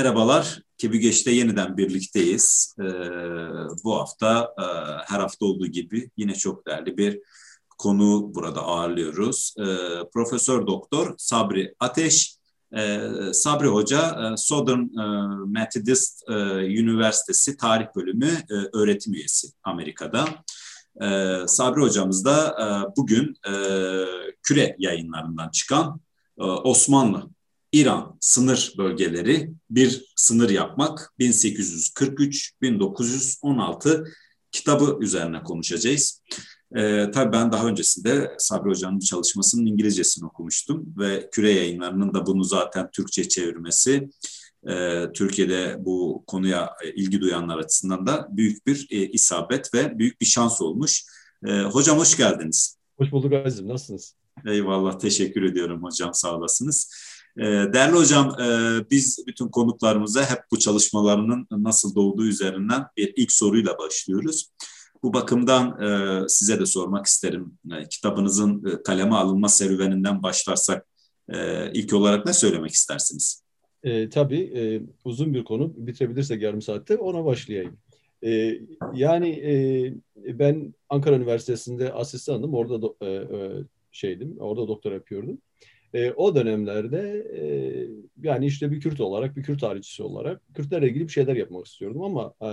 Merhabalar, Kebügeç'te yeniden birlikteyiz. Ee, bu hafta e, her hafta olduğu gibi yine çok değerli bir konu burada ağırlıyoruz. Ee, Profesör Doktor Sabri Ateş, ee, Sabri Hoca e, Southern e, Methodist e, Üniversitesi Tarih Bölümü öğretim üyesi Amerika'da. E, Sabri Hocamız da bugün e, Küre yayınlarından çıkan Osmanlı İran sınır bölgeleri bir sınır yapmak 1843-1916 kitabı üzerine konuşacağız. Ee, tabii ben daha öncesinde Sabri Hoca'nın çalışmasının İngilizcesini okumuştum ve Küre yayınlarının da bunu zaten Türkçe çevirmesi e, Türkiye'de bu konuya e, ilgi duyanlar açısından da büyük bir e, isabet ve büyük bir şans olmuş. E, hocam hoş geldiniz. Hoş bulduk Aziz'im. Nasılsınız? Eyvallah. Teşekkür ediyorum hocam. Sağ olasınız. Ee, değerli hocam, e, biz bütün konuklarımıza hep bu çalışmalarının nasıl doğduğu üzerinden bir ilk soruyla başlıyoruz. Bu bakımdan e, size de sormak isterim. E, kitabınızın kaleme alınma serüveninden başlarsak ilk olarak ne söylemek istersiniz? E, tabii e, uzun bir konu. Bitirebilirsek yarım saatte ona başlayayım. E, yani e, ben Ankara Üniversitesi'nde asistandım. Orada do, e, şeydim. Orada doktor yapıyordum. O dönemlerde e, yani işte bir Kürt olarak, bir Kürt tarihçisi olarak Kürtlerle ilgili bir şeyler yapmak istiyordum ama e,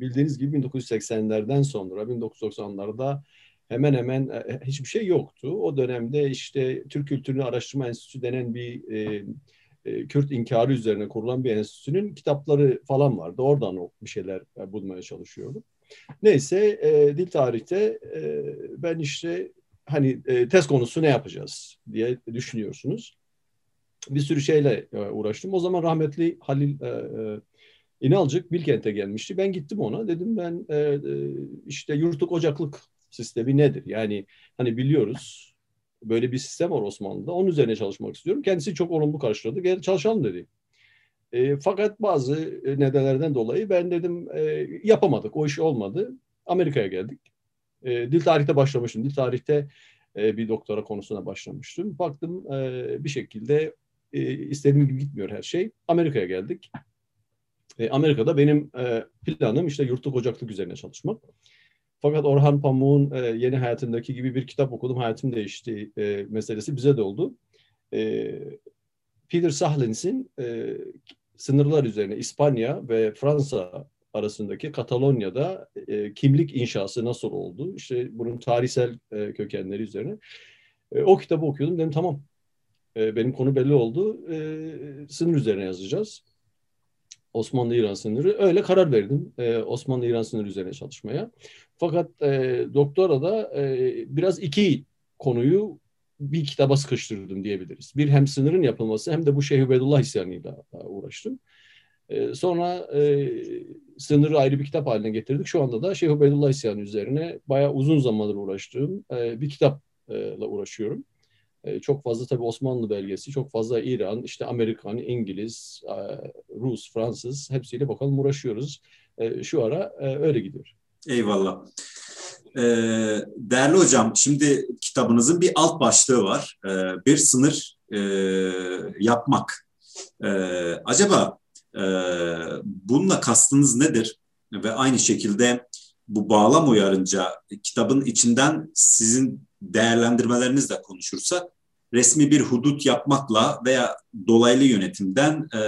bildiğiniz gibi 1980'lerden sonra 1990'larda hemen hemen e, hiçbir şey yoktu. O dönemde işte Türk Kültürünü Araştırma Enstitüsü denen bir e, e, Kürt inkarı üzerine kurulan bir enstitünün kitapları falan vardı. Oradan bir şeyler e, bulmaya çalışıyordum. Neyse e, dil tarihte e, ben işte hani e, test konusu ne yapacağız diye düşünüyorsunuz. Bir sürü şeyle e, uğraştım. O zaman rahmetli Halil e, e, İnalcık Bilkent'e gelmişti. Ben gittim ona. Dedim ben e, e, işte yurtluk ocaklık sistemi nedir? Yani hani biliyoruz böyle bir sistem var Osmanlı'da. Onun üzerine çalışmak istiyorum. Kendisi çok olumlu karşıladı. Gel çalışalım dedi. E, fakat bazı nedenlerden dolayı ben dedim e, yapamadık. O iş olmadı. Amerika'ya geldik. E, dil tarihte başlamıştım. Dil tarihte e, bir doktora konusuna başlamıştım. Baktım e, bir şekilde e, istediğim gibi gitmiyor her şey. Amerika'ya geldik. E, Amerika'da benim e, planım işte yurtluk ocaklık üzerine çalışmak. Fakat Orhan Pamuk'un e, yeni hayatındaki gibi bir kitap okudum. Hayatım değişti e, meselesi bize de oldu. E, Peter Sahlins'in e, sınırlar üzerine İspanya ve Fransa arasındaki Katalonya'da e, kimlik inşası nasıl oldu? İşte bunun tarihsel e, kökenleri üzerine. E, o kitabı okuyordum. Dedim tamam. E, benim konu belli oldu. E, sınır üzerine yazacağız. Osmanlı-İran sınırı. Öyle karar verdim. E, Osmanlı-İran sınırı üzerine çalışmaya. Fakat e, doktora da e, biraz iki konuyu bir kitaba sıkıştırdım diyebiliriz. Bir hem sınırın yapılması hem de bu Şeyh Ubedullah isyanıyla uğraştım. E, sonra e, sınırı ayrı bir kitap haline getirdik. Şu anda da Şeyh Ubeydullah İsyanı üzerine bayağı uzun zamandır uğraştığım e, bir kitapla uğraşıyorum. E, çok fazla tabii Osmanlı belgesi, çok fazla İran, işte Amerikan, İngiliz, e, Rus, Fransız hepsiyle bakalım uğraşıyoruz. E, şu ara e, öyle gidiyor. Eyvallah. Ee, değerli hocam, şimdi kitabınızın bir alt başlığı var. Ee, bir sınır e, yapmak. Ee, acaba e, bununla kastınız nedir? Ve aynı şekilde bu bağlam uyarınca kitabın içinden sizin değerlendirmelerinizle konuşursak resmi bir hudut yapmakla veya dolaylı yönetimden e,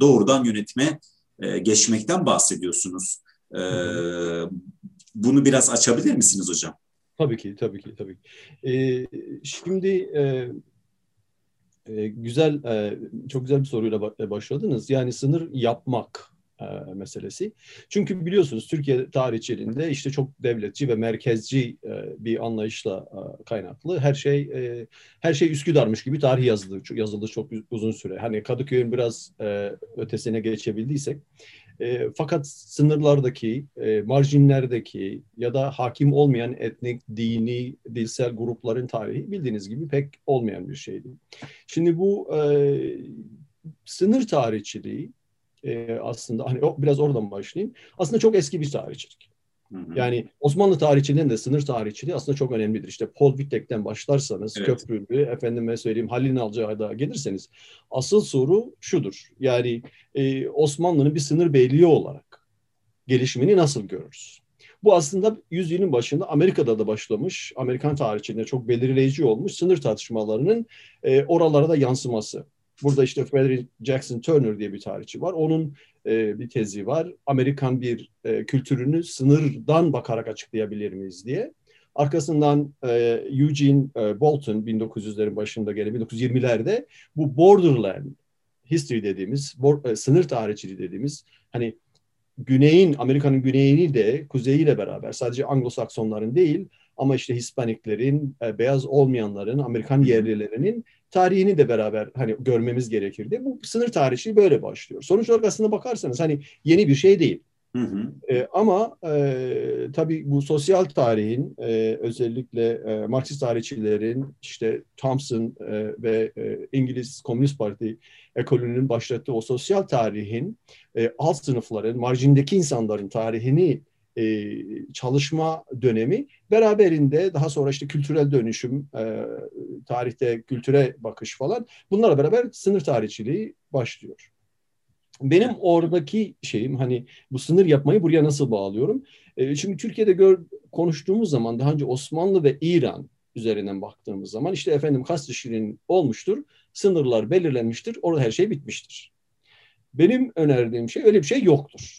doğrudan yönetime e, geçmekten bahsediyorsunuz. E, bunu biraz açabilir misiniz hocam? Tabii ki, tabii ki, tabii ki. E, şimdi e, e, güzel, e, çok güzel bir soruyla başladınız. Yani sınır yapmak e, meselesi. Çünkü biliyorsunuz Türkiye tarihçiliğinde işte çok devletçi ve merkezci e, bir anlayışla e, kaynaklı her şey e, her şey Üsküdar'mış gibi tarih yazıldı, yazıldı çok uzun süre. Hani Kadıköy'ün biraz e, ötesine geçebildiysek e, fakat sınırlardaki, e, marjinlerdeki ya da hakim olmayan etnik, dini, dilsel grupların tarihi bildiğiniz gibi pek olmayan bir şeydi. Şimdi bu e, sınır tarihçiliği e, aslında hani biraz oradan başlayayım. Aslında çok eski bir tarihçilik. Yani Osmanlı tarihçiliğinin de sınır tarihçiliği aslında çok önemlidir. İşte Paul Wittek'ten başlarsanız, evet. Köprülü, efendime söyleyeyim Halil Nalcı'ya gelirseniz asıl soru şudur. Yani e, Osmanlı'nın bir sınır beyliği olarak gelişimini nasıl görürüz? Bu aslında yüzyılın başında Amerika'da da başlamış, Amerikan tarihçiliğinde çok belirleyici olmuş sınır tartışmalarının e, oralara da yansıması. Burada işte Frederick Jackson Turner diye bir tarihçi var. Onun e, bir tezi var. Amerikan bir e, kültürünü sınırdan bakarak açıklayabilir miyiz diye. Arkasından e, Eugene e, Bolton 1900'lerin başında gelen 1920'lerde bu borderland history dediğimiz, bor, e, sınır tarihçiliği dediğimiz hani güneyin, Amerika'nın güneyini de kuzeyiyle beraber sadece Anglo-Saksonların değil ama işte Hispaniklerin, e, beyaz olmayanların, Amerikan yerlilerinin tarihini de beraber hani görmemiz gerekirdi. Bu sınır tarihi böyle başlıyor. Sonuç olarak aslında bakarsanız hani yeni bir şey değil. Hı hı. E, ama e, tabii bu sosyal tarihin e, özellikle e, Marksist tarihçilerin işte Thompson e, ve e, İngiliz Komünist Parti ekolünün başlattığı o sosyal tarihin e, alt sınıfların, marjindeki insanların tarihini e, çalışma dönemi beraberinde daha sonra işte kültürel dönüşüm, e, tarihte kültüre bakış falan bunlarla beraber sınır tarihçiliği başlıyor. Benim oradaki şeyim hani bu sınır yapmayı buraya nasıl bağlıyorum? E, çünkü Türkiye'de gör, konuştuğumuz zaman daha önce Osmanlı ve İran üzerinden baktığımız zaman işte efendim Kastışirin olmuştur, sınırlar belirlenmiştir, orada her şey bitmiştir. Benim önerdiğim şey öyle bir şey yoktur.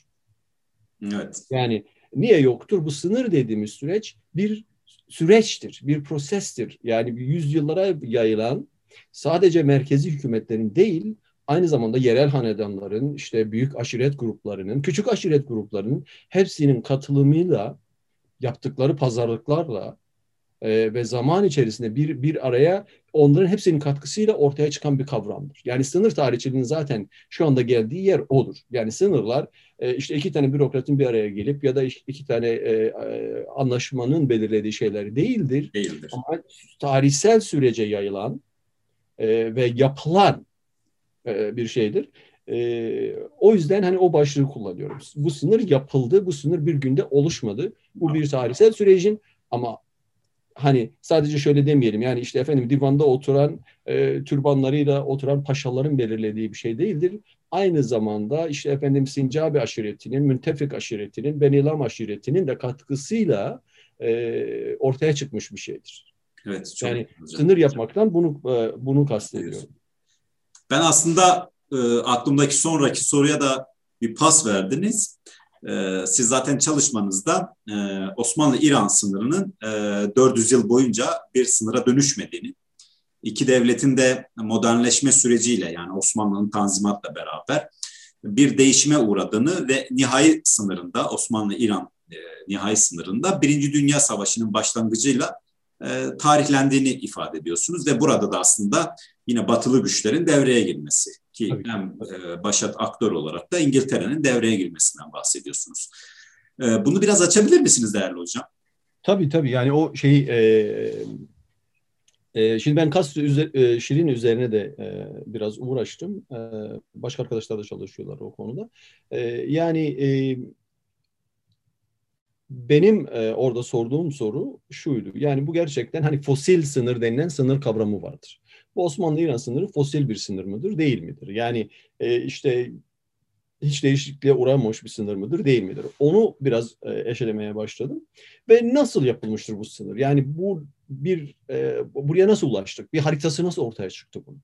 Evet. Yani niye yoktur? Bu sınır dediğimiz süreç bir süreçtir, bir prosestir. Yani yüzyıllara yayılan sadece merkezi hükümetlerin değil, aynı zamanda yerel hanedanların, işte büyük aşiret gruplarının, küçük aşiret gruplarının hepsinin katılımıyla, yaptıkları pazarlıklarla e, ve zaman içerisinde bir, bir araya onların hepsinin katkısıyla ortaya çıkan bir kavramdır. Yani sınır tarihçiliğinin zaten şu anda geldiği yer odur. Yani sınırlar e, işte iki tane bürokratın bir araya gelip ya da iki tane e, e, anlaşmanın belirlediği şeyler değildir. Değildir. Ama tarihsel sürece yayılan e, ve yapılan e, bir şeydir. E, o yüzden hani o başlığı kullanıyorum. Bu sınır yapıldı, bu sınır bir günde oluşmadı. Bu bir tarihsel sürecin ama hani sadece şöyle demeyelim yani işte efendim divanda oturan e, türbanlarıyla oturan paşaların belirlediği bir şey değildir. Aynı zamanda işte efendim Sincabi aşiretinin, Müntefik aşiretinin, Benilam aşiretinin de katkısıyla e, ortaya çıkmış bir şeydir. Evet. Çok yani güzel. sınır yapmaktan bunu e, bunu kastediyorum. Ben aslında e, aklımdaki sonraki soruya da bir pas verdiniz. E, siz zaten çalışmanızda e, Osmanlı-İran sınırının e, 400 yıl boyunca bir sınıra dönüşmediğini, iki devletin de modernleşme süreciyle yani Osmanlı'nın tanzimatla beraber bir değişime uğradığını ve nihai sınırında Osmanlı-İran e, nihai sınırında Birinci Dünya Savaşı'nın başlangıcıyla e, tarihlendiğini ifade ediyorsunuz ve burada da aslında yine batılı güçlerin devreye girmesi ki Tabii. hem e, başat aktör olarak da İngiltere'nin devreye girmesinden bahsediyorsunuz. E, bunu biraz açabilir misiniz değerli hocam? Tabii tabii yani o şey e, e, şimdi ben kas üzer, e, Şirin üzerine de e, biraz uğraştım. E, başka arkadaşlar da çalışıyorlar o konuda. E, yani e, benim e, orada sorduğum soru şuydu. Yani bu gerçekten hani fosil sınır denilen sınır kavramı vardır. Bu Osmanlı-İran sınırı fosil bir sınır mıdır, değil midir? Yani e, işte hiç değişikliğe uğramamış bir sınır mıdır, değil midir? Onu biraz e, eşelemeye başladım. Ve nasıl yapılmıştır bu sınır? Yani bu bir e, buraya nasıl ulaştık? Bir haritası nasıl ortaya çıktı bunun?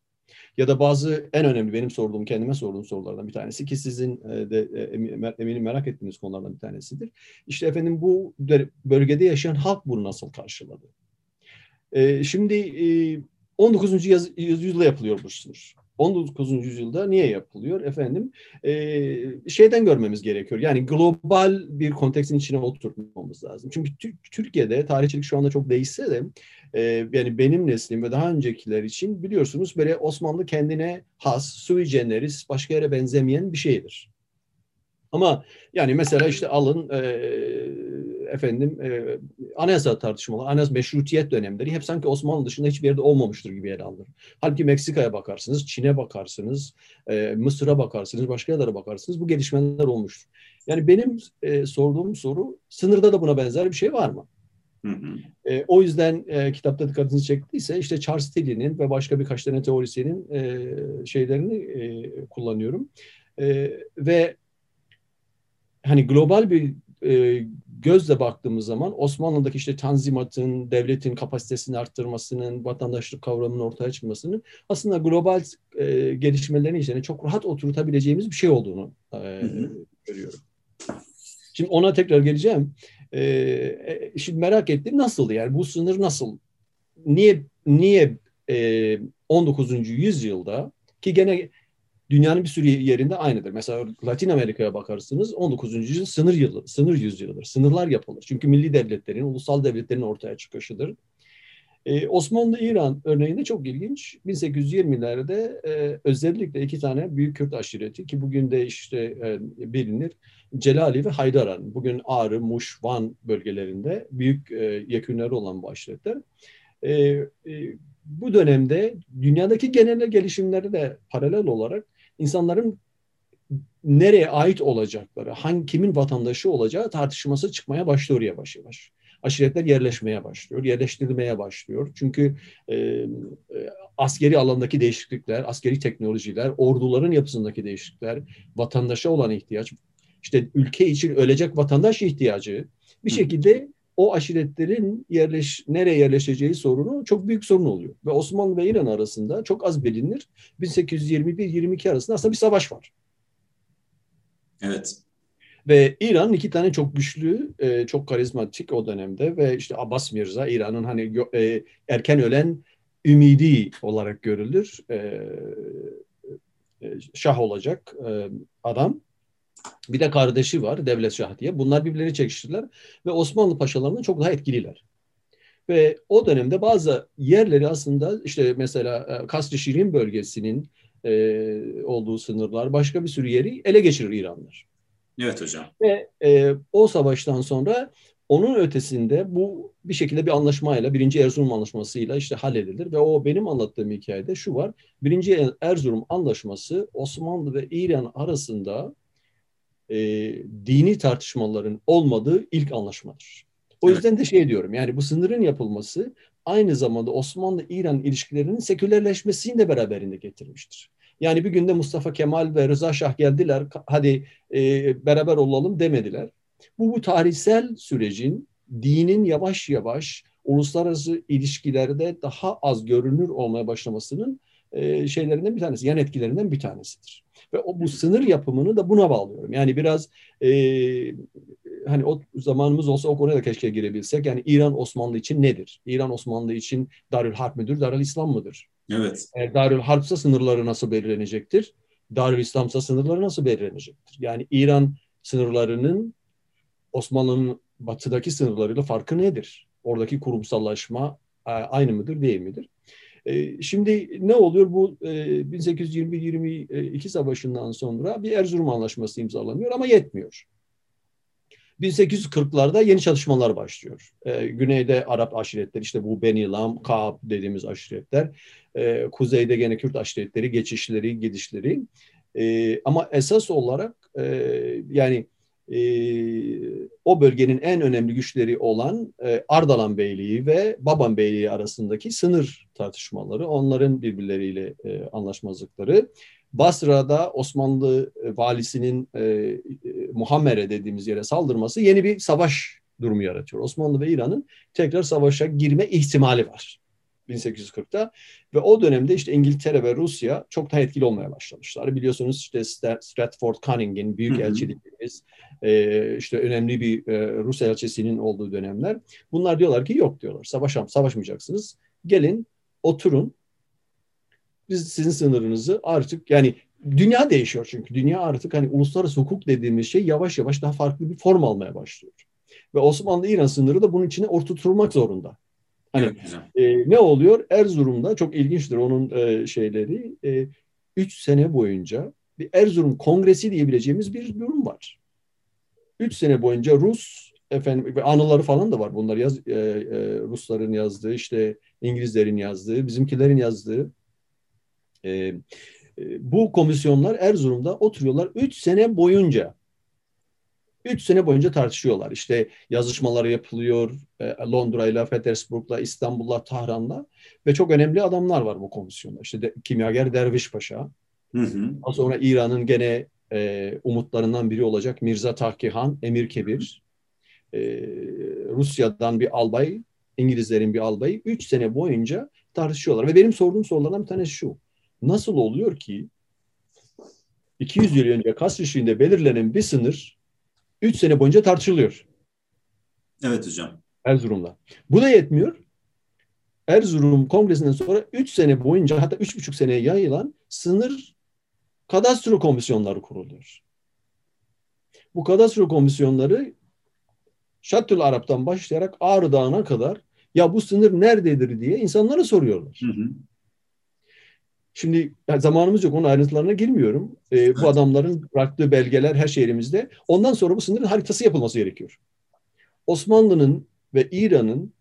Ya da bazı en önemli benim sorduğum, kendime sorduğum sorulardan bir tanesi ki sizin e, de e, eminim merak ettiğiniz konulardan bir tanesidir. İşte efendim bu bölgede yaşayan halk bunu nasıl karşıladı? E, şimdi 19. yüzyılda yapılıyor bu sınır. 19. yüzyılda niye yapılıyor efendim? E, şeyden görmemiz gerekiyor. Yani global bir konteksin içine oturtmamız lazım. Çünkü Türkiye'de tarihçilik şu anda çok değişse de e, yani benim neslim ve daha öncekiler için biliyorsunuz böyle Osmanlı kendine has, sui generis, başka yere benzemeyen bir şeydir. Ama yani mesela işte alın e, efendim e, anayasa tartışmaları, anayasa meşrutiyet dönemleri hep sanki Osmanlı dışında hiçbir yerde olmamıştır gibi yer alınır. Halbuki Meksika'ya bakarsınız, Çin'e bakarsınız, e, Mısır'a bakarsınız, başka yerlere bakarsınız bu gelişmeler olmuştur. Yani benim e, sorduğum soru sınırda da buna benzer bir şey var mı? Hı hı. E, o yüzden e, kitapta dikkatinizi çektiyse işte Charles Tilly'nin ve başka birkaç tane teorisyenin e, şeylerini e, kullanıyorum. E, ve hani global bir e, gözle baktığımız zaman Osmanlı'daki işte tanzimatın, devletin kapasitesini arttırmasının, vatandaşlık kavramının ortaya çıkmasının aslında global e, gelişmelerin içine çok rahat oturtabileceğimiz bir şey olduğunu e, görüyorum. Şimdi ona tekrar geleceğim. E, e, şimdi merak ettim nasıldı yani bu sınır nasıl? Niye niye e, 19. yüzyılda ki gene dünyanın bir sürü yerinde aynıdır. Mesela Latin Amerika'ya bakarsınız 19. yüzyıl sınır yılı, sınır yüzyılıdır. Sınırlar yapılır. Çünkü milli devletlerin, ulusal devletlerin ortaya çıkışıdır. Ee, Osmanlı-İran örneğinde çok ilginç. 1820'lerde e, özellikle iki tane büyük Kürt aşireti ki bugün de işte e, bilinir. Celali ve Haydaran. Bugün Ağrı, Muş, Van bölgelerinde büyük e, yekünleri olan bu aşiretler. E, e, bu dönemde dünyadaki genel gelişimleri de paralel olarak insanların nereye ait olacakları, hangi kimin vatandaşı olacağı tartışması çıkmaya başlıyor yavaş yavaş. Aşiretler yerleşmeye başlıyor, yerleştirilmeye başlıyor. Çünkü e, e, askeri alandaki değişiklikler, askeri teknolojiler, orduların yapısındaki değişiklikler, vatandaşa olan ihtiyaç, işte ülke için ölecek vatandaş ihtiyacı bir şekilde o aşiretlerin yerleş, nereye yerleşeceği sorunu çok büyük sorun oluyor. Ve Osmanlı ve İran arasında çok az bilinir. 1821-22 arasında aslında bir savaş var. Evet. Ve İran iki tane çok güçlü, e, çok karizmatik o dönemde ve işte Abbas Mirza İran'ın hani e, erken ölen ümidi olarak görülür. E, şah olacak adam. Bir de kardeşi var Devlet Şah diye. Bunlar birbirlerini çekiştirdiler ve Osmanlı paşalarından çok daha etkililer. Ve o dönemde bazı yerleri aslında işte mesela e, Kasr-ı Şirin bölgesinin e, olduğu sınırlar başka bir sürü yeri ele geçirir İranlar. Evet hocam. Ve e, o savaştan sonra onun ötesinde bu bir şekilde bir anlaşmayla, birinci Erzurum anlaşmasıyla işte halledilir ve o benim anlattığım hikayede şu var. Birinci Erzurum anlaşması Osmanlı ve İran arasında e, dini tartışmaların olmadığı ilk anlaşmadır. O yüzden de şey diyorum yani bu sınırın yapılması aynı zamanda Osmanlı-İran ilişkilerinin sekülerleşmesini de beraberinde getirmiştir. Yani bir günde Mustafa Kemal ve Rıza Şah geldiler, hadi e, beraber olalım demediler. Bu, bu tarihsel sürecin dinin yavaş yavaş uluslararası ilişkilerde daha az görünür olmaya başlamasının e, şeylerinden bir tanesi, yan etkilerinden bir tanesidir. Ve o bu sınır yapımını da buna bağlıyorum. Yani biraz e, hani o zamanımız olsa o konuya da keşke girebilsek. Yani İran Osmanlı için nedir? İran Osmanlı için Darül Harp müdür, Darül İslam mıdır? Evet. Eğer Darül Harp'sa sınırları nasıl belirlenecektir? Darül İslam'sa sınırları nasıl belirlenecektir? Yani İran sınırlarının Osmanlı'nın batıdaki sınırlarıyla farkı nedir? Oradaki kurumsallaşma aynı mıdır, değil midir? E, şimdi ne oluyor bu 1821-22 e, savaşından sonra bir Erzurum Anlaşması imzalanıyor ama yetmiyor. 1840'larda yeni çalışmalar başlıyor. Ee, güneyde Arap aşiretleri işte bu Benilam, Kaab dediğimiz aşiretler. Ee, kuzeyde gene Kürt aşiretleri, geçişleri, gidişleri. Ee, ama esas olarak e, yani e, o bölgenin en önemli güçleri olan e, Ardalan Beyliği ve Baban Beyliği arasındaki sınır tartışmaları, onların birbirleriyle e, anlaşmazlıkları. Basra'da Osmanlı e, valisinin e, Muhammere dediğimiz yere saldırması yeni bir savaş durumu yaratıyor. Osmanlı ve İran'ın tekrar savaşa girme ihtimali var. 1840'ta ve o dönemde işte İngiltere ve Rusya çok daha etkili olmaya başlamışlar. Biliyorsunuz işte Stratford Cunning'in büyük elçiliğimiz e, işte önemli bir e, Rus elçisinin olduğu dönemler. Bunlar diyorlar ki yok diyorlar. Savaşam, savaşmayacaksınız. Gelin oturun. Biz sizin sınırınızı artık yani dünya değişiyor çünkü. Dünya artık hani uluslararası hukuk dediğimiz şey yavaş yavaş daha farklı bir form almaya başlıyor. Ve Osmanlı-İran sınırı da bunun içine oturtulmak zorunda. Hani e, ne oluyor? Erzurum'da çok ilginçtir onun e, şeyleri. E, üç sene boyunca bir Erzurum Kongresi diyebileceğimiz bir durum var. Üç sene boyunca Rus, efendim anıları falan da var. Bunlar yaz, e, e, Rusların yazdığı, işte İngilizlerin yazdığı, bizimkilerin yazdığı. E, e, bu komisyonlar Erzurum'da oturuyorlar 3 sene boyunca. 3 sene boyunca tartışıyorlar. İşte yazışmalar yapılıyor e, Londra'yla, Petersburg'la, İstanbul'la, Tahran'la ve çok önemli adamlar var bu komisyonda. İşte de, kimyager Derviş Paşa. Hı hı. Daha sonra İran'ın gene e, umutlarından biri olacak Mirza Tahkihan, Emir Kebir. E, Rusya'dan bir albay, İngilizlerin bir albayı 3 sene boyunca tartışıyorlar. Ve benim sorduğum sorulardan bir tanesi şu. Nasıl oluyor ki 200 yıl önce Kasrişi'nde belirlenen bir sınır 3 sene boyunca tartışılıyor. Evet hocam. Erzurum'da. Bu da yetmiyor. Erzurum Kongresi'nden sonra 3 sene boyunca hatta 3,5 seneye yayılan sınır kadastro komisyonları kuruluyor. Bu kadastro komisyonları Şattül Arap'tan başlayarak Ağrı Dağı'na kadar ya bu sınır nerededir diye insanlara soruyorlar. Hı hı. Şimdi yani zamanımız yok onun ayrıntılarına girmiyorum. Ee, bu adamların bıraktığı belgeler her şey elimizde. Ondan sonra bu sınırın haritası yapılması gerekiyor. Osmanlı'nın ve İran'ın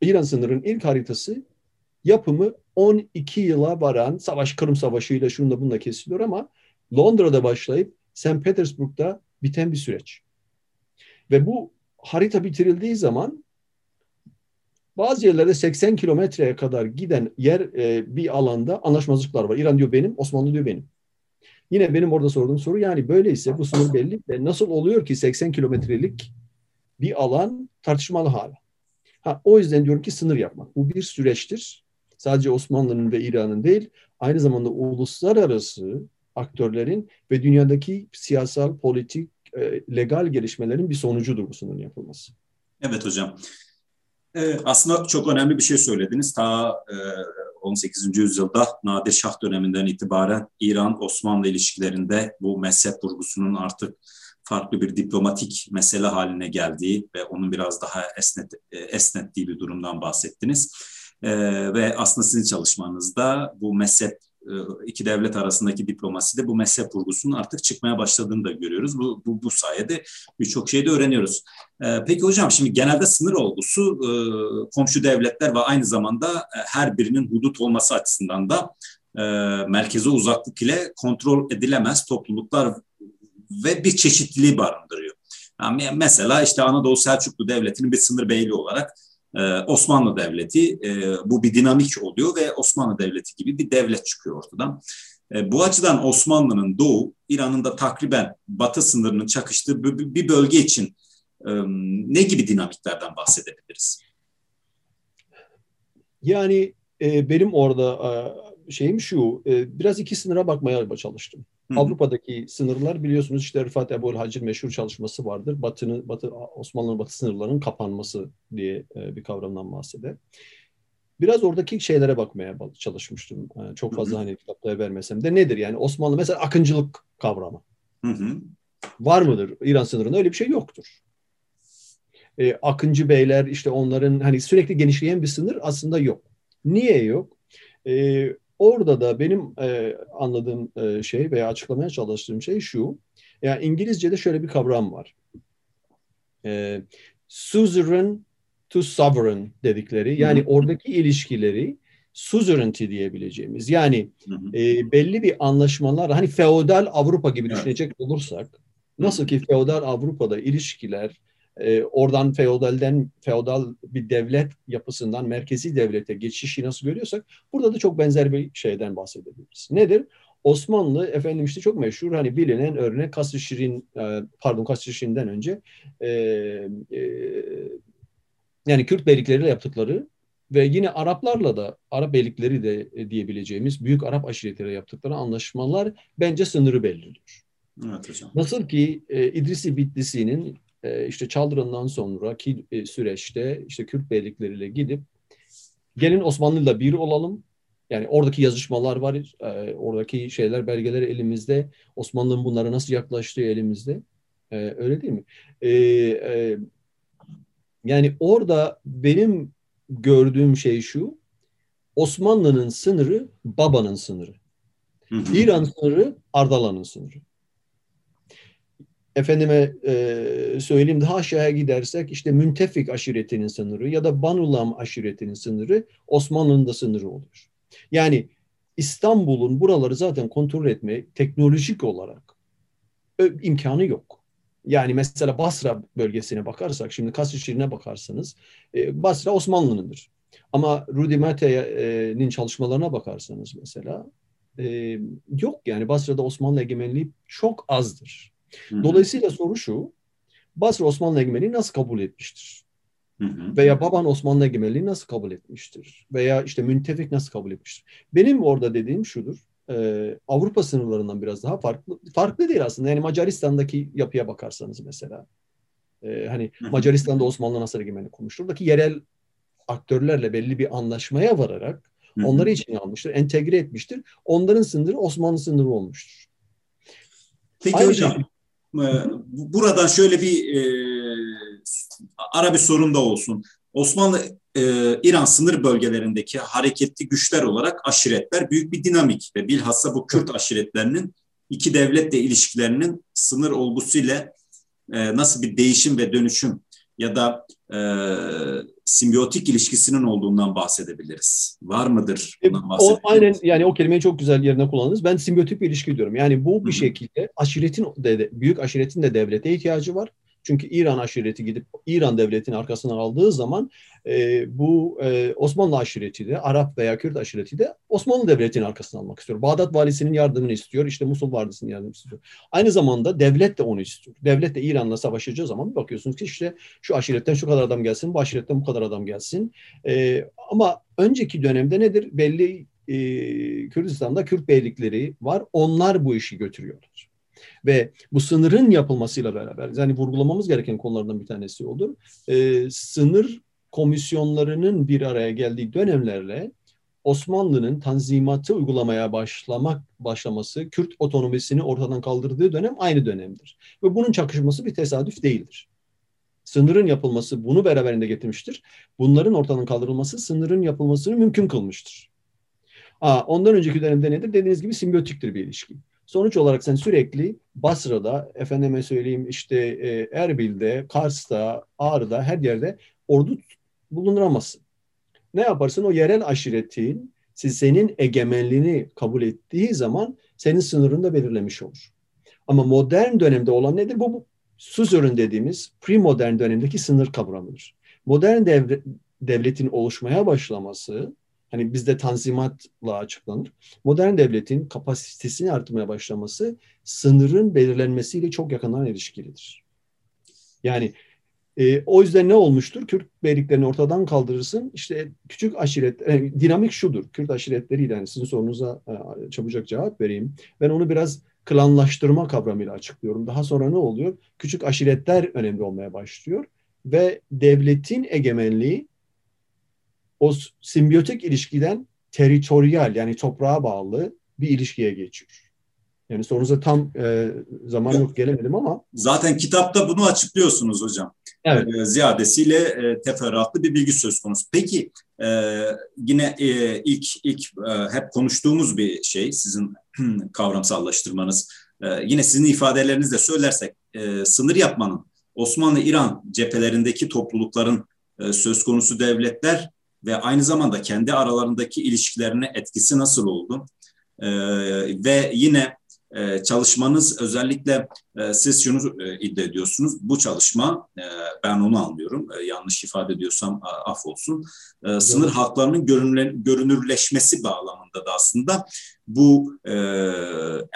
İran sınırının ilk haritası yapımı 12 yıla varan savaş Kırım Savaşı ile şunda bunda kesiliyor ama Londra'da başlayıp St. Petersburg'da biten bir süreç. Ve bu harita bitirildiği zaman bazı yerlerde 80 kilometreye kadar giden yer e, bir alanda anlaşmazlıklar var. İran diyor benim, Osmanlı diyor benim. Yine benim orada sorduğum soru yani böyleyse bu sınır belli ve nasıl oluyor ki 80 kilometrelik bir alan tartışmalı hala. Ha, o yüzden diyorum ki sınır yapmak. Bu bir süreçtir. Sadece Osmanlı'nın ve İran'ın değil, aynı zamanda uluslararası aktörlerin ve dünyadaki siyasal, politik, e, legal gelişmelerin bir sonucudur bu sınırın yapılması. Evet hocam. Ee, aslında çok önemli bir şey söylediniz. Ta e, 18. yüzyılda Nadir Şah döneminden itibaren İran-Osmanlı ilişkilerinde bu mezhep vurgusunun artık farklı bir diplomatik mesele haline geldiği ve onun biraz daha esnet, e, esnettiği bir durumdan bahsettiniz. E, ve aslında sizin çalışmanızda bu mezhep e, iki devlet arasındaki diplomaside bu mezhep vurgusunun artık çıkmaya başladığını da görüyoruz. Bu, bu, bu sayede birçok şeyi de öğreniyoruz. E, peki hocam şimdi genelde sınır olgusu e, komşu devletler ve aynı zamanda her birinin hudut olması açısından da merkeze uzaklık ile kontrol edilemez topluluklar ve bir çeşitliliği barındırıyor. Yani mesela işte Anadolu Selçuklu Devleti'nin bir sınır beyliği olarak ee, Osmanlı Devleti e, bu bir dinamik oluyor ve Osmanlı Devleti gibi bir devlet çıkıyor ortadan. E, bu açıdan Osmanlı'nın doğu, İran'ın da takriben batı sınırının çakıştığı bir bölge için e, ne gibi dinamiklerden bahsedebiliriz? Yani benim orada şeyim şu, biraz iki sınıra bakmaya çalıştım. Avrupa'daki sınırlar biliyorsunuz işte Rıfat Ebu'l Hacir meşhur çalışması vardır. Batı'nın, Batı, Osmanlı'nın batı sınırlarının kapanması diye e, bir kavramdan bahseder. Biraz oradaki şeylere bakmaya çalışmıştım. Yani çok fazla Hı-hı. hani kitaplara vermesem de nedir yani Osmanlı mesela akıncılık kavramı. Hı-hı. Var mıdır? İran sınırında öyle bir şey yoktur. E, akıncı beyler işte onların hani sürekli genişleyen bir sınır aslında yok. Niye yok? E, Orada da benim e, anladığım e, şey veya açıklamaya çalıştığım şey şu. Yani İngilizce'de şöyle bir kavram var. E, suzerain to sovereign dedikleri. Yani oradaki ilişkileri suzerainty diyebileceğimiz. Yani e, belli bir anlaşmalar hani feodal Avrupa gibi düşünecek olursak nasıl ki feodal Avrupa'da ilişkiler e, oradan feodalden feodal bir devlet yapısından merkezi devlete geçişi nasıl görüyorsak burada da çok benzer bir şeyden bahsedebiliriz. Nedir? Osmanlı efendim işte çok meşhur hani bilinen örnek Kasr Şirin e, pardon Kasr Şirin'den önce e, e, yani Kürt beylikleriyle yaptıkları ve yine Araplarla da Arap beylikleri de e, diyebileceğimiz büyük Arap aşiretleriyle yaptıkları anlaşmalar bence sınırı belirliyor. Evet hocam. Nasıl ki e, İdrisi Bitlisi'nin e, işte Çaldıran'dan sonraki e, süreçte işte Kürt beylikleriyle gidip gelin Osmanlı'yla bir olalım. Yani oradaki yazışmalar var, e, oradaki şeyler, belgeler elimizde. Osmanlı'nın bunlara nasıl yaklaştığı elimizde. E, öyle değil mi? E, e, yani orada benim gördüğüm şey şu, Osmanlı'nın sınırı babanın sınırı. Hı hı. İran sınırı Ardalan'ın sınırı. Efendime e, söyleyeyim daha aşağıya gidersek işte Müntefik aşiretinin sınırı ya da Banulam aşiretinin sınırı Osmanlı'nın da sınırı oluyor. Yani İstanbul'un buraları zaten kontrol etme teknolojik olarak imkanı yok. Yani mesela Basra bölgesine bakarsak, şimdi Kasrişehir'ine bakarsanız e, Basra Osmanlı'nındır. Ama Rudi Mate'nin çalışmalarına bakarsanız mesela e, yok yani Basra'da Osmanlı egemenliği çok azdır. Dolayısıyla soru şu, Basra Osmanlı egemenliği nasıl kabul etmiştir? Veya baban Osmanlı egemenliği nasıl kabul etmiştir? Veya işte müntefik nasıl kabul etmiştir? Benim orada dediğim şudur. E, Avrupa sınırlarından biraz daha farklı. Farklı değil aslında. Yani Macaristan'daki yapıya bakarsanız mesela. E, hani Macaristan'da Osmanlı nasıl egemenlik kurmuştur? Oradaki yerel aktörlerle belli bir anlaşmaya vararak onları içine almıştır, entegre etmiştir. Onların sınırı Osmanlı sınırı olmuştur. Peki Aynı hocam. Buradan şöyle bir e, ara bir sorun da olsun. Osmanlı e, İran sınır bölgelerindeki hareketli güçler olarak aşiretler büyük bir dinamik ve bilhassa bu Kürt aşiretlerinin iki devletle ilişkilerinin sınır olgusuyla e, nasıl bir değişim ve dönüşüm ya da e, simbiyotik ilişkisinin olduğundan bahsedebiliriz. Var mıdır? E, o, aynen yani o kelimeyi çok güzel yerine kullandınız. Ben simbiyotik bir ilişki diyorum. Yani bu bir Hı-hı. şekilde aşiretin de, büyük aşiretin de devlete ihtiyacı var. Çünkü İran aşireti gidip İran devletinin arkasına aldığı zaman e, bu e, Osmanlı aşireti de Arap veya Kürt aşireti de Osmanlı devletinin arkasına almak istiyor. Bağdat valisinin yardımını istiyor. İşte Musul valisinin yardımını istiyor. Aynı zamanda devlet de onu istiyor. Devlet de İran'la savaşacağı zaman bakıyorsunuz ki işte şu aşiretten şu kadar adam gelsin, bu aşiretten bu kadar adam gelsin. E, ama önceki dönemde nedir? Belli e, Kürdistan'da Kürt beylikleri var. Onlar bu işi götürüyorlar. Ve bu sınırın yapılmasıyla beraber, yani vurgulamamız gereken konulardan bir tanesi olur. E, sınır komisyonlarının bir araya geldiği dönemlerle Osmanlı'nın tanzimatı uygulamaya başlamak başlaması, Kürt otonomisini ortadan kaldırdığı dönem aynı dönemdir. Ve bunun çakışması bir tesadüf değildir. Sınırın yapılması bunu beraberinde getirmiştir. Bunların ortadan kaldırılması sınırın yapılmasını mümkün kılmıştır. Aa, ondan önceki dönemde nedir? Dediğiniz gibi simbiyotiktir bir ilişki. Sonuç olarak sen sürekli Basra'da, efendime söyleyeyim işte e, Erbil'de, Kars'ta, Ağrı'da her yerde ordu bulunduramazsın. Ne yaparsın? O yerel aşiretin senin egemenliğini kabul ettiği zaman senin sınırını da belirlemiş olur. Ama modern dönemde olan nedir? Bu, bu Suzer'ın dediğimiz pre-modern dönemdeki sınır kavramıdır. Modern devre, devletin oluşmaya başlaması hani bizde tanzimatla açıklanır. Modern devletin kapasitesini artmaya başlaması sınırın belirlenmesiyle çok yakından ilişkilidir. Yani e, o yüzden ne olmuştur? Kürt beyliklerini ortadan kaldırırsın. İşte küçük aşiret, e, dinamik şudur. Kürt aşiretleriyle yani sizin sorunuza e, çabucak cevap vereyim. Ben onu biraz klanlaştırma kavramıyla açıklıyorum. Daha sonra ne oluyor? Küçük aşiretler önemli olmaya başlıyor ve devletin egemenliği o simbiyotik ilişkiden teritoryal yani toprağa bağlı bir ilişkiye geçiyor. Yani sorunuza tam e, zaman yok gelemedim ama. Zaten kitapta bunu açıklıyorsunuz hocam. Evet. E, ziyadesiyle e, teferruatlı bir bilgi söz konusu. Peki e, yine e, ilk ilk e, hep konuştuğumuz bir şey sizin kavramsallaştırmanız. E, yine sizin ifadelerinizle söylersek e, sınır yapmanın Osmanlı-İran cephelerindeki toplulukların e, söz konusu devletler ve aynı zamanda kendi aralarındaki ilişkilerine etkisi nasıl oldu? E, ve yine e, çalışmanız özellikle e, siz şunu e, iddia ediyorsunuz. Bu çalışma e, ben onu anlıyorum. E, yanlış ifade ediyorsam af olsun. E, sınır haklarının görünür, görünürleşmesi bağlamında da aslında bu e,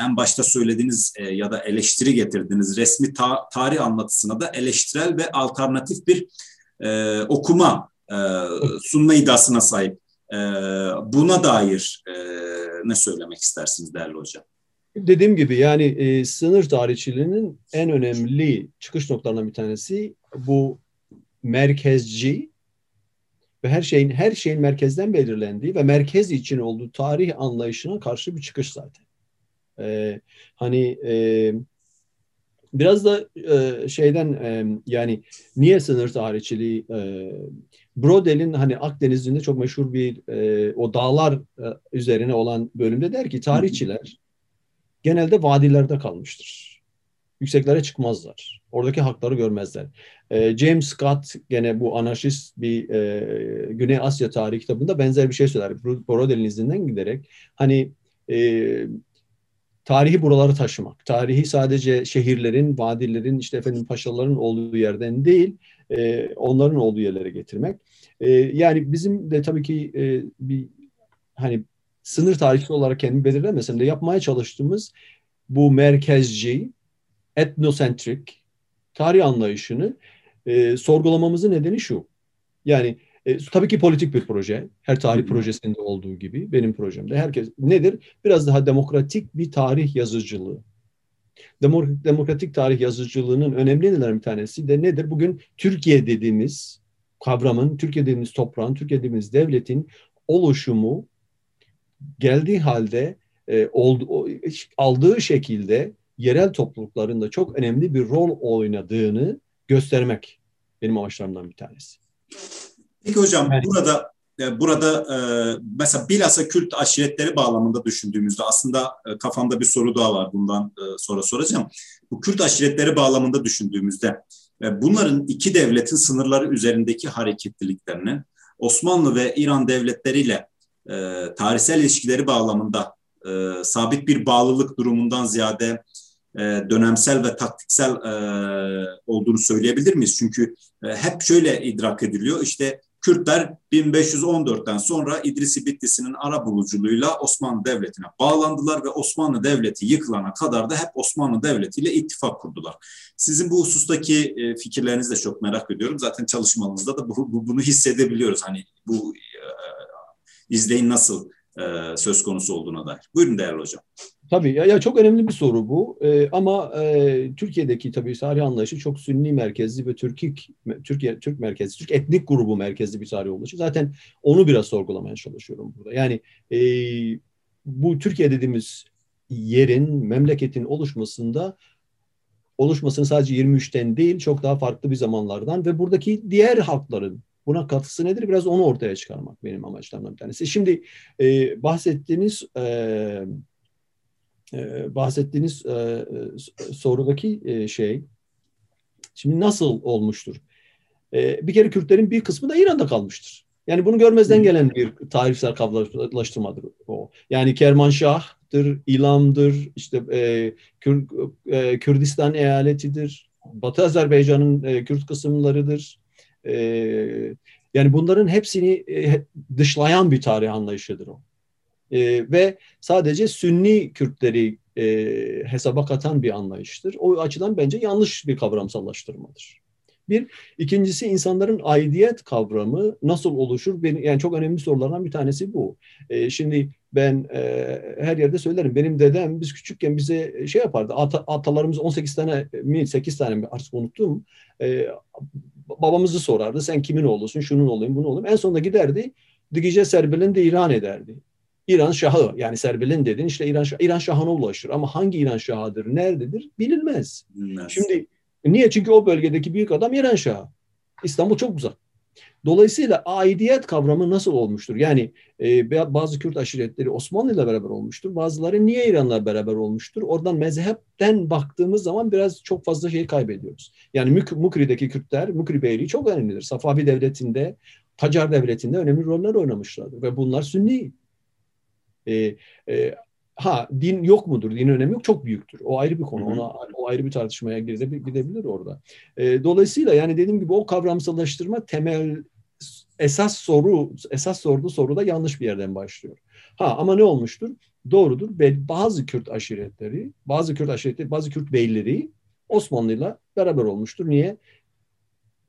en başta söylediğiniz e, ya da eleştiri getirdiğiniz resmi ta, tarih anlatısına da eleştirel ve alternatif bir e, okuma e, sunma iddiasına sahip. E, buna dair e, ne söylemek istersiniz değerli hocam? Dediğim gibi yani e, sınır tarihçiliğinin en önemli çıkış noktalarından bir tanesi bu merkezci ve her şeyin her şeyin merkezden belirlendiği ve merkez için olduğu tarih anlayışına karşı bir çıkış zaten. E, hani e, biraz da e, şeyden e, yani niye sınır tarihçiliği e, Brodel'in hani Akdeniz'inde çok meşhur bir e, o dağlar e, üzerine olan bölümde der ki tarihçiler genelde vadilerde kalmıştır. yükseklere çıkmazlar. Oradaki hakları görmezler. E, James Scott gene bu anarşist bir e, Güney Asya tarihi kitabında benzer bir şey söyler. Brodel'in izinden giderek hani e, tarihi buraları taşımak. Tarihi sadece şehirlerin, vadilerin, işte efendim paşaların olduğu yerden değil, e, onların olduğu yerlere getirmek. E, yani bizim de tabii ki e, bir hani sınır tarihi olarak kendimi belirlemesem de yapmaya çalıştığımız bu merkezci, etnosentrik tarih anlayışını e, sorgulamamızın nedeni şu. Yani e, tabii ki politik bir proje. Her tarih projesinde olduğu gibi benim projemde. Herkes nedir? Biraz daha demokratik bir tarih yazıcılığı. Demokratik tarih yazıcılığının önemli nedenlerinden bir tanesi de nedir? Bugün Türkiye dediğimiz kavramın, Türkiye dediğimiz toprağın, Türkiye dediğimiz devletin oluşumu geldiği halde e, oldu, aldığı şekilde yerel topluluklarında çok önemli bir rol oynadığını göstermek benim amaçlarımdan bir tanesi. Peki hocam yani, burada e, burada e, mesela bilhassa Kürt aşiretleri bağlamında düşündüğümüzde aslında e, kafamda bir soru daha var bundan sonra soracağım. Bu Kürt aşiretleri bağlamında düşündüğümüzde bunların iki devletin sınırları üzerindeki hareketliliklerini Osmanlı ve İran devletleriyle tarihsel ilişkileri bağlamında sabit bir bağlılık durumundan ziyade dönemsel ve taktiksel olduğunu söyleyebilir miyiz? Çünkü hep şöyle idrak ediliyor işte Kürtler 1514'ten sonra İdrisi Bitlisi'nin ara buluculuğuyla Osmanlı Devleti'ne bağlandılar ve Osmanlı Devleti yıkılana kadar da hep Osmanlı Devleti ile ittifak kurdular. Sizin bu husustaki e, fikirlerinizi de çok merak ediyorum. Zaten çalışmalarınızda da bu, bu, bunu hissedebiliyoruz. Hani bu e, izleyin nasıl e, söz konusu olduğuna dair. Buyurun değerli hocam. Tabii ya, ya çok önemli bir soru bu ee, ama e, Türkiye'deki tabii tarih anlayışı çok Sünni merkezli ve Türkik Türkiye Türk merkezli, Türk etnik grubu merkezli bir tarih olduğu zaten onu biraz sorgulamaya çalışıyorum burada. Yani e, bu Türkiye dediğimiz yerin, memleketin oluşmasında oluşmasını sadece 23'ten değil çok daha farklı bir zamanlardan ve buradaki diğer halkların buna katkısı nedir? Biraz onu ortaya çıkarmak benim amaçlarımdan bir tanesi. Şimdi e, bahsettiğiniz e, e, bahsettiğiniz e, e, sorudaki e, şey şimdi nasıl olmuştur? E, bir kere Kürtlerin bir kısmı da İran'da kalmıştır. Yani bunu görmezden gelen bir tarihsel kavramlaştırmadır o. Yani Kermanşah'tır, İlam'dır, işte e, Kür, e, Kürdistan eyaletidir, Batı Azerbaycan'ın e, Kürt kısımlarıdır. E, yani bunların hepsini e, dışlayan bir tarih anlayışıdır o e, ve sadece Sünni Kürtleri e, hesaba katan bir anlayıştır. O açıdan bence yanlış bir kavramsallaştırmadır. Bir, ikincisi insanların aidiyet kavramı nasıl oluşur? Benim, yani çok önemli sorulardan bir tanesi bu. E, şimdi ben e, her yerde söylerim. Benim dedem biz küçükken bize şey yapardı. Ata, atalarımız 18 tane mi 8 tane mi artık unuttum. E, babamızı sorardı. Sen kimin oğlusun? Şunun olayım, bunun olayım. En sonunda giderdi. Digice Serbel'in de ilan ederdi. İran Şahı yani Serbil'in dedin işte İran, Şah, İran Şahı'na ulaşır ama hangi İran Şahı'dır, nerededir bilinmez. Bilmez. Şimdi niye? Çünkü o bölgedeki büyük adam İran Şahı. İstanbul çok uzak. Dolayısıyla aidiyet kavramı nasıl olmuştur? Yani e, bazı Kürt aşiretleri Osmanlı ile beraber olmuştur. Bazıları niye İranlar beraber olmuştur? Oradan mezhepten baktığımız zaman biraz çok fazla şey kaybediyoruz. Yani Mük Mukri'deki Kürtler, Mukri Beyliği çok önemlidir. Safavi Devleti'nde, Tacar Devleti'nde önemli roller oynamışlardır. Ve bunlar Sünni e, e, ha din yok mudur? Din önemi yok. Çok büyüktür. O ayrı bir konu. Ona o ayrı bir tartışmaya gidebilir orada. E, dolayısıyla yani dediğim gibi o kavramsallaştırma temel esas soru esas sorduğu soruda yanlış bir yerden başlıyor. Ha ama ne olmuştur? Doğrudur. Bazı Kürt aşiretleri, bazı Kürt aşiretleri, bazı Kürt beyleri Osmanlı'yla beraber olmuştur. Niye?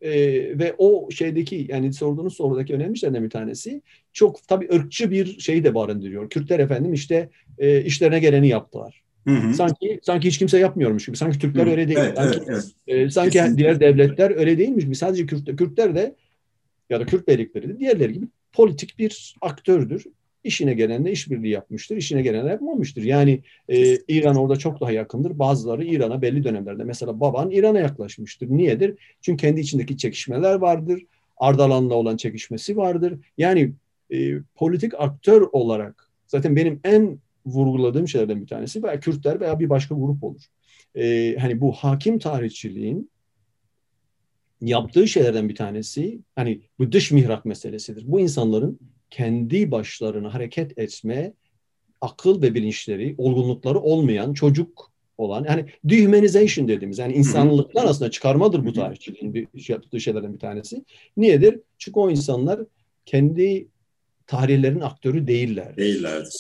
E, ve o şeydeki yani sorduğunuz sorudaki önemli şeylerden bir tanesi çok tabii ırkçı bir şey de barındırıyor. Kürtler efendim işte e, işlerine geleni yaptılar. Hı hı. Sanki sanki hiç kimse yapmıyormuş gibi. Sanki Türkler hı. öyle değil. Evet, sanki, evet, evet. E, sanki Kesinlikle. diğer devletler öyle değilmiş gibi. Sadece Kürt, Kürtler de ya da Kürt beylikleri de diğerleri gibi politik bir aktördür işine gelenle işbirliği yapmıştır, işine gelenle yapmamıştır. Yani e, İran orada çok daha yakındır. Bazıları İran'a belli dönemlerde mesela baban İran'a yaklaşmıştır. Niyedir? Çünkü kendi içindeki çekişmeler vardır. Ardalan'la olan çekişmesi vardır. Yani e, politik aktör olarak zaten benim en vurguladığım şeylerden bir tanesi veya Kürtler veya bir başka grup olur. e, hani bu hakim tarihçiliğin yaptığı şeylerden bir tanesi hani bu dış mihrak meselesidir. Bu insanların kendi başlarına hareket etme akıl ve bilinçleri, olgunlukları olmayan çocuk olan yani dehumanization dediğimiz yani insanlıktan aslında çıkarmadır bu tarihçiliğin bir şey yaptığı şeylerden bir tanesi. Niyedir? Çünkü o insanlar kendi tarihlerin aktörü değiller. Değillerdir.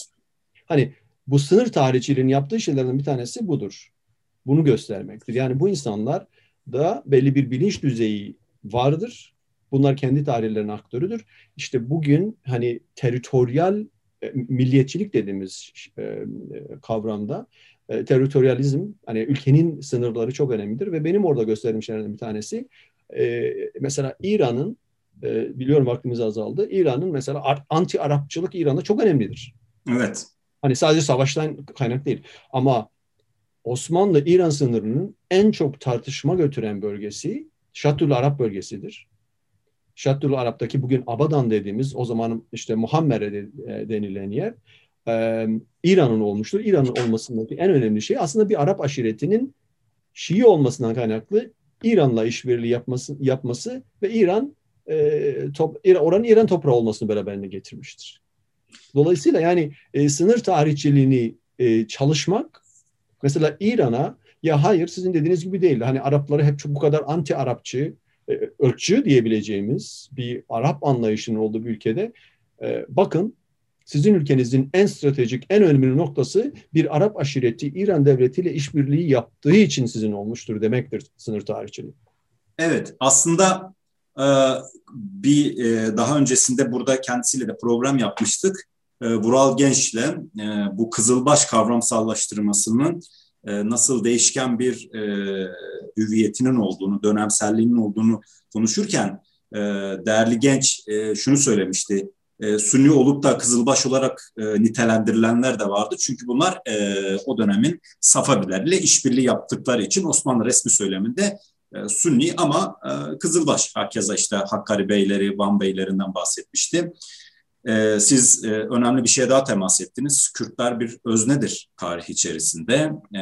Hani bu sınır tarihçiliğinin yaptığı şeylerden bir tanesi budur. Bunu göstermektir. Yani bu insanlar da belli bir bilinç düzeyi vardır. Bunlar kendi tarihlerinin aktörüdür. İşte bugün hani teritoryal e, milliyetçilik dediğimiz e, kavramda e, teritoryalizm hani ülkenin sınırları çok önemlidir ve benim orada gösterdiğim şeylerden bir tanesi mesela İran'ın biliyorum vaktimiz azaldı. İran'ın mesela anti Arapçılık İran'da çok önemlidir. Evet. Hani sadece savaştan kaynak değil ama Osmanlı-İran sınırının en çok tartışma götüren bölgesi Şatul Arap bölgesidir. Şatul Arap'taki bugün Abadan dediğimiz o zaman işte Muhammere denilen yer e, İran'ın olmuştur. İran'ın olmasındaki en önemli şey aslında bir Arap aşiretinin Şii olmasından kaynaklı İran'la işbirliği yapması, yapması ve İran e, top, oranın İran toprağı olmasını beraberinde getirmiştir. Dolayısıyla yani e, sınır tarihçiliğini e, çalışmak mesela İran'a ya hayır sizin dediğiniz gibi değil. Hani Arapları hep bu kadar anti Arapçı, e, ırkçı diyebileceğimiz bir Arap anlayışının olduğu bir ülkede e, bakın sizin ülkenizin en stratejik, en önemli noktası bir Arap aşireti İran devletiyle işbirliği yaptığı için sizin olmuştur demektir sınır tarihçiliği. Evet, aslında e, bir e, daha öncesinde burada kendisiyle de program yapmıştık. E, Vural Genç'le bu Kızılbaş kavramsallaştırmasının nasıl değişken bir hüviyetinin olduğunu, dönemselliğinin olduğunu konuşurken değerli genç şunu söylemişti e, Sunni olup da Kızılbaş olarak e, nitelendirilenler de vardı. Çünkü bunlar e, o dönemin Safavilerle işbirliği yaptıkları için Osmanlı resmi söyleminde e, Sunni ama e, Kızılbaş. Hakeza işte Hakkari Beyleri, Van Beylerinden bahsetmişti. E, siz e, önemli bir şeye daha temas ettiniz. Kürtler bir öznedir tarih içerisinde e,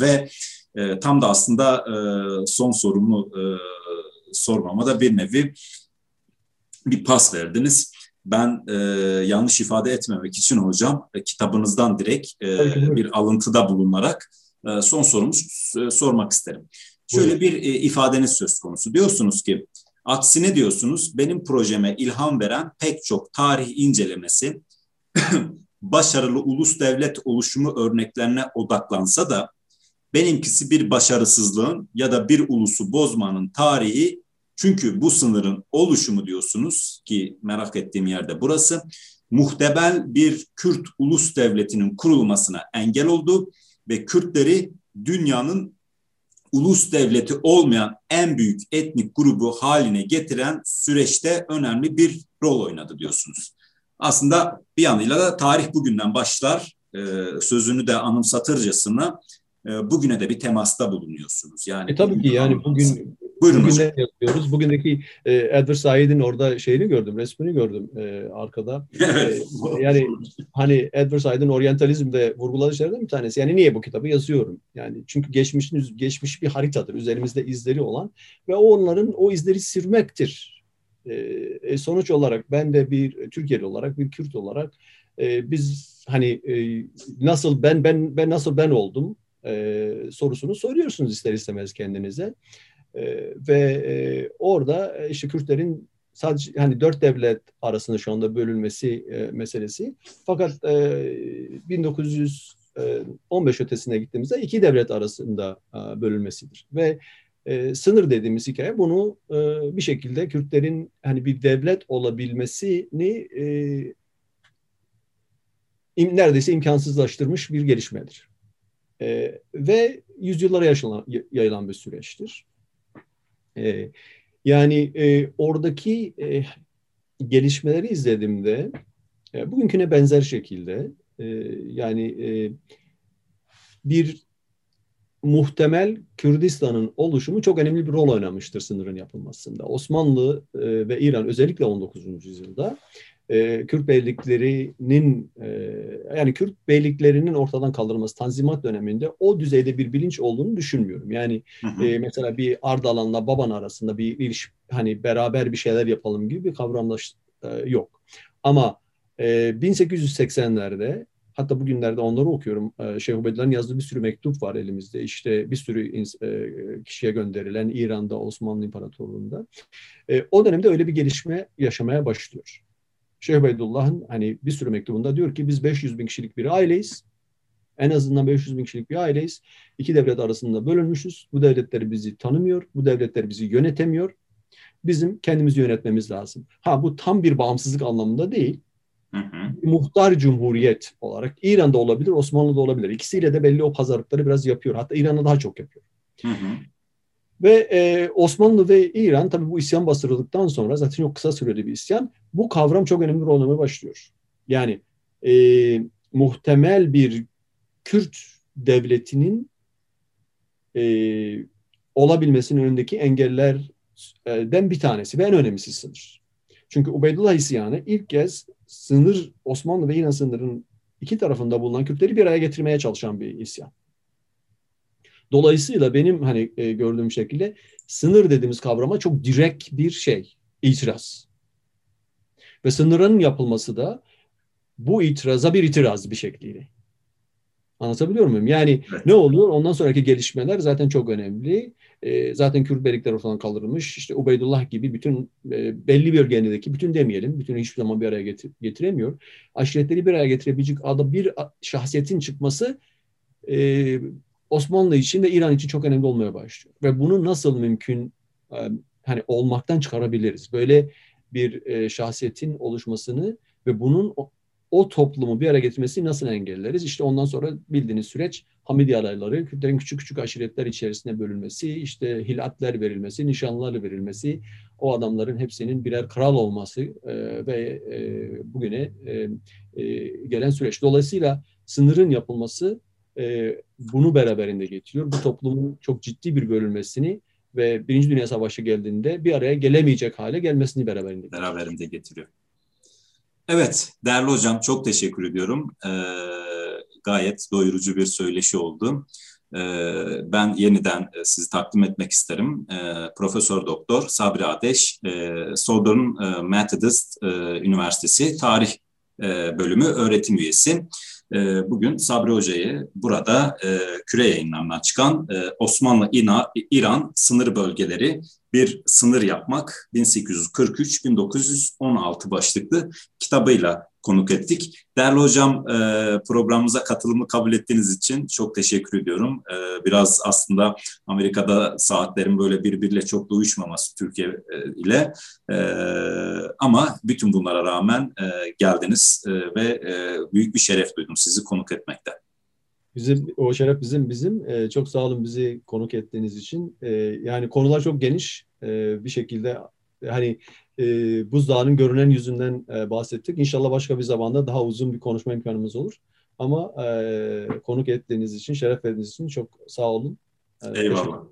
ve e, tam da aslında e, son sorumu e, sormama da bir nevi bir pas verdiniz ben e, yanlış ifade etmemek için hocam e, kitabınızdan direkt e, bir alıntıda bulunarak e, son sorumu e, sormak isterim. Şöyle bir e, ifadeniz söz konusu. Diyorsunuz ki aksine diyorsunuz benim projeme ilham veren pek çok tarih incelemesi başarılı ulus devlet oluşumu örneklerine odaklansa da benimkisi bir başarısızlığın ya da bir ulusu bozmanın tarihi çünkü bu sınırın oluşumu diyorsunuz ki merak ettiğim yerde burası muhtebel bir Kürt ulus devletinin kurulmasına engel oldu ve Kürtleri dünyanın ulus devleti olmayan en büyük etnik grubu haline getiren süreçte önemli bir rol oynadı diyorsunuz. Aslında bir yanıyla da tarih bugünden başlar e, sözünü de anımsatırcasına e, bugüne de bir temasta bulunuyorsunuz. Yani e, tabii ki yani bugün Buyurun Bugün hocam. yazıyoruz. Bugündeki e, Edward Said'in orada şeyini gördüm, resmini gördüm e, arkada. Evet. E, yani hani Edward Said'in oryantalizmde vurguladığı şeylerden bir tanesi. Yani niye bu kitabı yazıyorum? Yani çünkü geçmişin geçmiş bir haritadır. Üzerimizde izleri olan ve onların o izleri sürmektir. E, e, sonuç olarak ben de bir Türkiye'li olarak, bir Kürt olarak e, biz hani e, nasıl ben ben ben nasıl ben oldum e, sorusunu soruyorsunuz ister istemez kendinize. E, ve e, orada e, işte Kürtlerin sadece hani dört devlet arasında şu anda bölünmesi e, meselesi. Fakat e, 1915 ötesine gittiğimizde iki devlet arasında e, bölünmesidir. Ve e, sınır dediğimiz hikaye bunu e, bir şekilde Kürtlerin hani bir devlet olabilmesini e, im, neredeyse imkansızlaştırmış bir gelişmedir. E, ve yüzyıllara yaşanan, yayılan bir süreçtir. E, yani e, oradaki e, gelişmeleri izlediğimde e, bugünküne benzer şekilde e, yani e, bir muhtemel Kürdistan'ın oluşumu çok önemli bir rol oynamıştır sınırın yapılmasında. Osmanlı e, ve İran özellikle 19. yüzyılda e, Kürt beyliklerinin e, yani Kürt beyliklerinin ortadan kaldırılması Tanzimat döneminde o düzeyde bir bilinç olduğunu düşünmüyorum. Yani hı hı. E, mesela bir Ardalan'la Baban arasında bir, bir hani beraber bir şeyler yapalım gibi bir kavramlaş e, yok. Ama e, 1880'lerde Hatta bugünlerde onları okuyorum. E, Şeyh Ubeydullah'ın yazdığı bir sürü mektup var elimizde. İşte bir sürü e, kişiye gönderilen İran'da, Osmanlı İmparatorluğu'nda. E, o dönemde öyle bir gelişme yaşamaya başlıyor. Şeyh Ubeydullah'ın hani bir sürü mektubunda diyor ki biz 500 bin kişilik bir aileyiz. En azından 500 bin kişilik bir aileyiz. İki devlet arasında bölünmüşüz. Bu devletleri bizi tanımıyor. Bu devletler bizi yönetemiyor. Bizim kendimizi yönetmemiz lazım. Ha bu tam bir bağımsızlık anlamında değil. Hı hı. Muhtar cumhuriyet olarak İran'da olabilir, Osmanlı'da olabilir. İkisiyle de belli o pazarlıkları biraz yapıyor. Hatta İran'da daha çok yapıyor. Hı hı. Ve e, Osmanlı ve İran tabii bu isyan bastırıldıktan sonra zaten çok kısa süreli bir isyan. Bu kavram çok önemli bir olmaya başlıyor. Yani e, muhtemel bir Kürt devletinin e, olabilmesinin önündeki engellerden bir tanesi ve en önemlisidir. Çünkü Ubeydullah isyanı ilk kez sınır Osmanlı ve İran sınırının iki tarafında bulunan Kürtleri bir araya getirmeye çalışan bir isyan. Dolayısıyla benim hani e, gördüğüm şekilde sınır dediğimiz kavrama çok direkt bir şey, itiraz. Ve sınırın yapılması da bu itiraza bir itiraz bir şekliyle. Anlatabiliyor muyum? Yani evet. ne oluyor? Ondan sonraki gelişmeler zaten çok önemli. E, zaten Kürt beylikler ortadan kaldırılmış. İşte Ubeydullah gibi bütün e, belli bir bölgedeki bütün demeyelim, bütün hiçbir zaman bir araya getir, getiremiyor. Aşiretleri bir araya getirebilecek adı bir şahsiyetin çıkması e, Osmanlı için ve İran için çok önemli olmaya başlıyor. Ve bunu nasıl mümkün hani olmaktan çıkarabiliriz? Böyle bir şahsiyetin oluşmasını ve bunun o toplumu bir araya getirmesini nasıl engelleriz? İşte ondan sonra bildiğiniz süreç Hamidi alayları, Kürtlerin küçük küçük aşiretler içerisinde bölünmesi, işte hilatler verilmesi, nişanlar verilmesi, o adamların hepsinin birer kral olması e, ve e, bugüne e, e, gelen süreç. Dolayısıyla sınırın yapılması e, bunu beraberinde getiriyor. Bu toplumun çok ciddi bir bölünmesini ve Birinci Dünya Savaşı geldiğinde bir araya gelemeyecek hale gelmesini beraberinde getiriyor. Beraberinde getiriyor. Evet, değerli hocam çok teşekkür ediyorum. Ee, gayet doyurucu bir söyleşi oldu. Ee, ben yeniden e, sizi takdim etmek isterim. Ee, Profesör Doktor Sabri Ateş, e, Southern e, Methodist e, Üniversitesi Tarih e, Bölümü öğretim üyesi. E, bugün Sabri Hoca'yı burada e, küre yayınlarından çıkan e, Osmanlı-İran sınır bölgeleri bir sınır yapmak 1843-1916 başlıklı kitabıyla konuk ettik. Değerli hocam e, programımıza katılımı kabul ettiğiniz için çok teşekkür ediyorum. E, biraz aslında Amerika'da saatlerin böyle birbiriyle çok da uyuşmaması Türkiye e, ile ama bütün bunlara rağmen geldiniz ve büyük bir şeref duydum sizi konuk etmekten. Bizim o şeref bizim bizim. Çok sağ olun bizi konuk ettiğiniz için. Yani konular çok geniş. Bir şekilde hani e, buzdağının görünen yüzünden e, bahsettik. İnşallah başka bir zamanda daha uzun bir konuşma imkanımız olur. Ama e, konuk ettiğiniz için, şeref verdiğiniz için çok sağ olun. E, Eyvallah.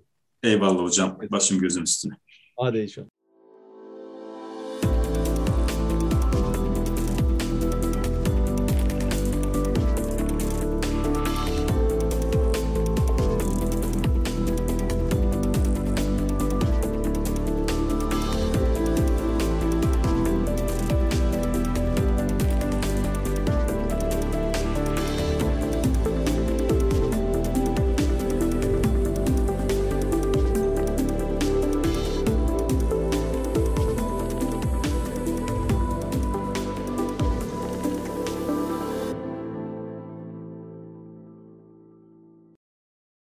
Eyvallah hocam. Başım gözüm üstüne. Hadi inşallah.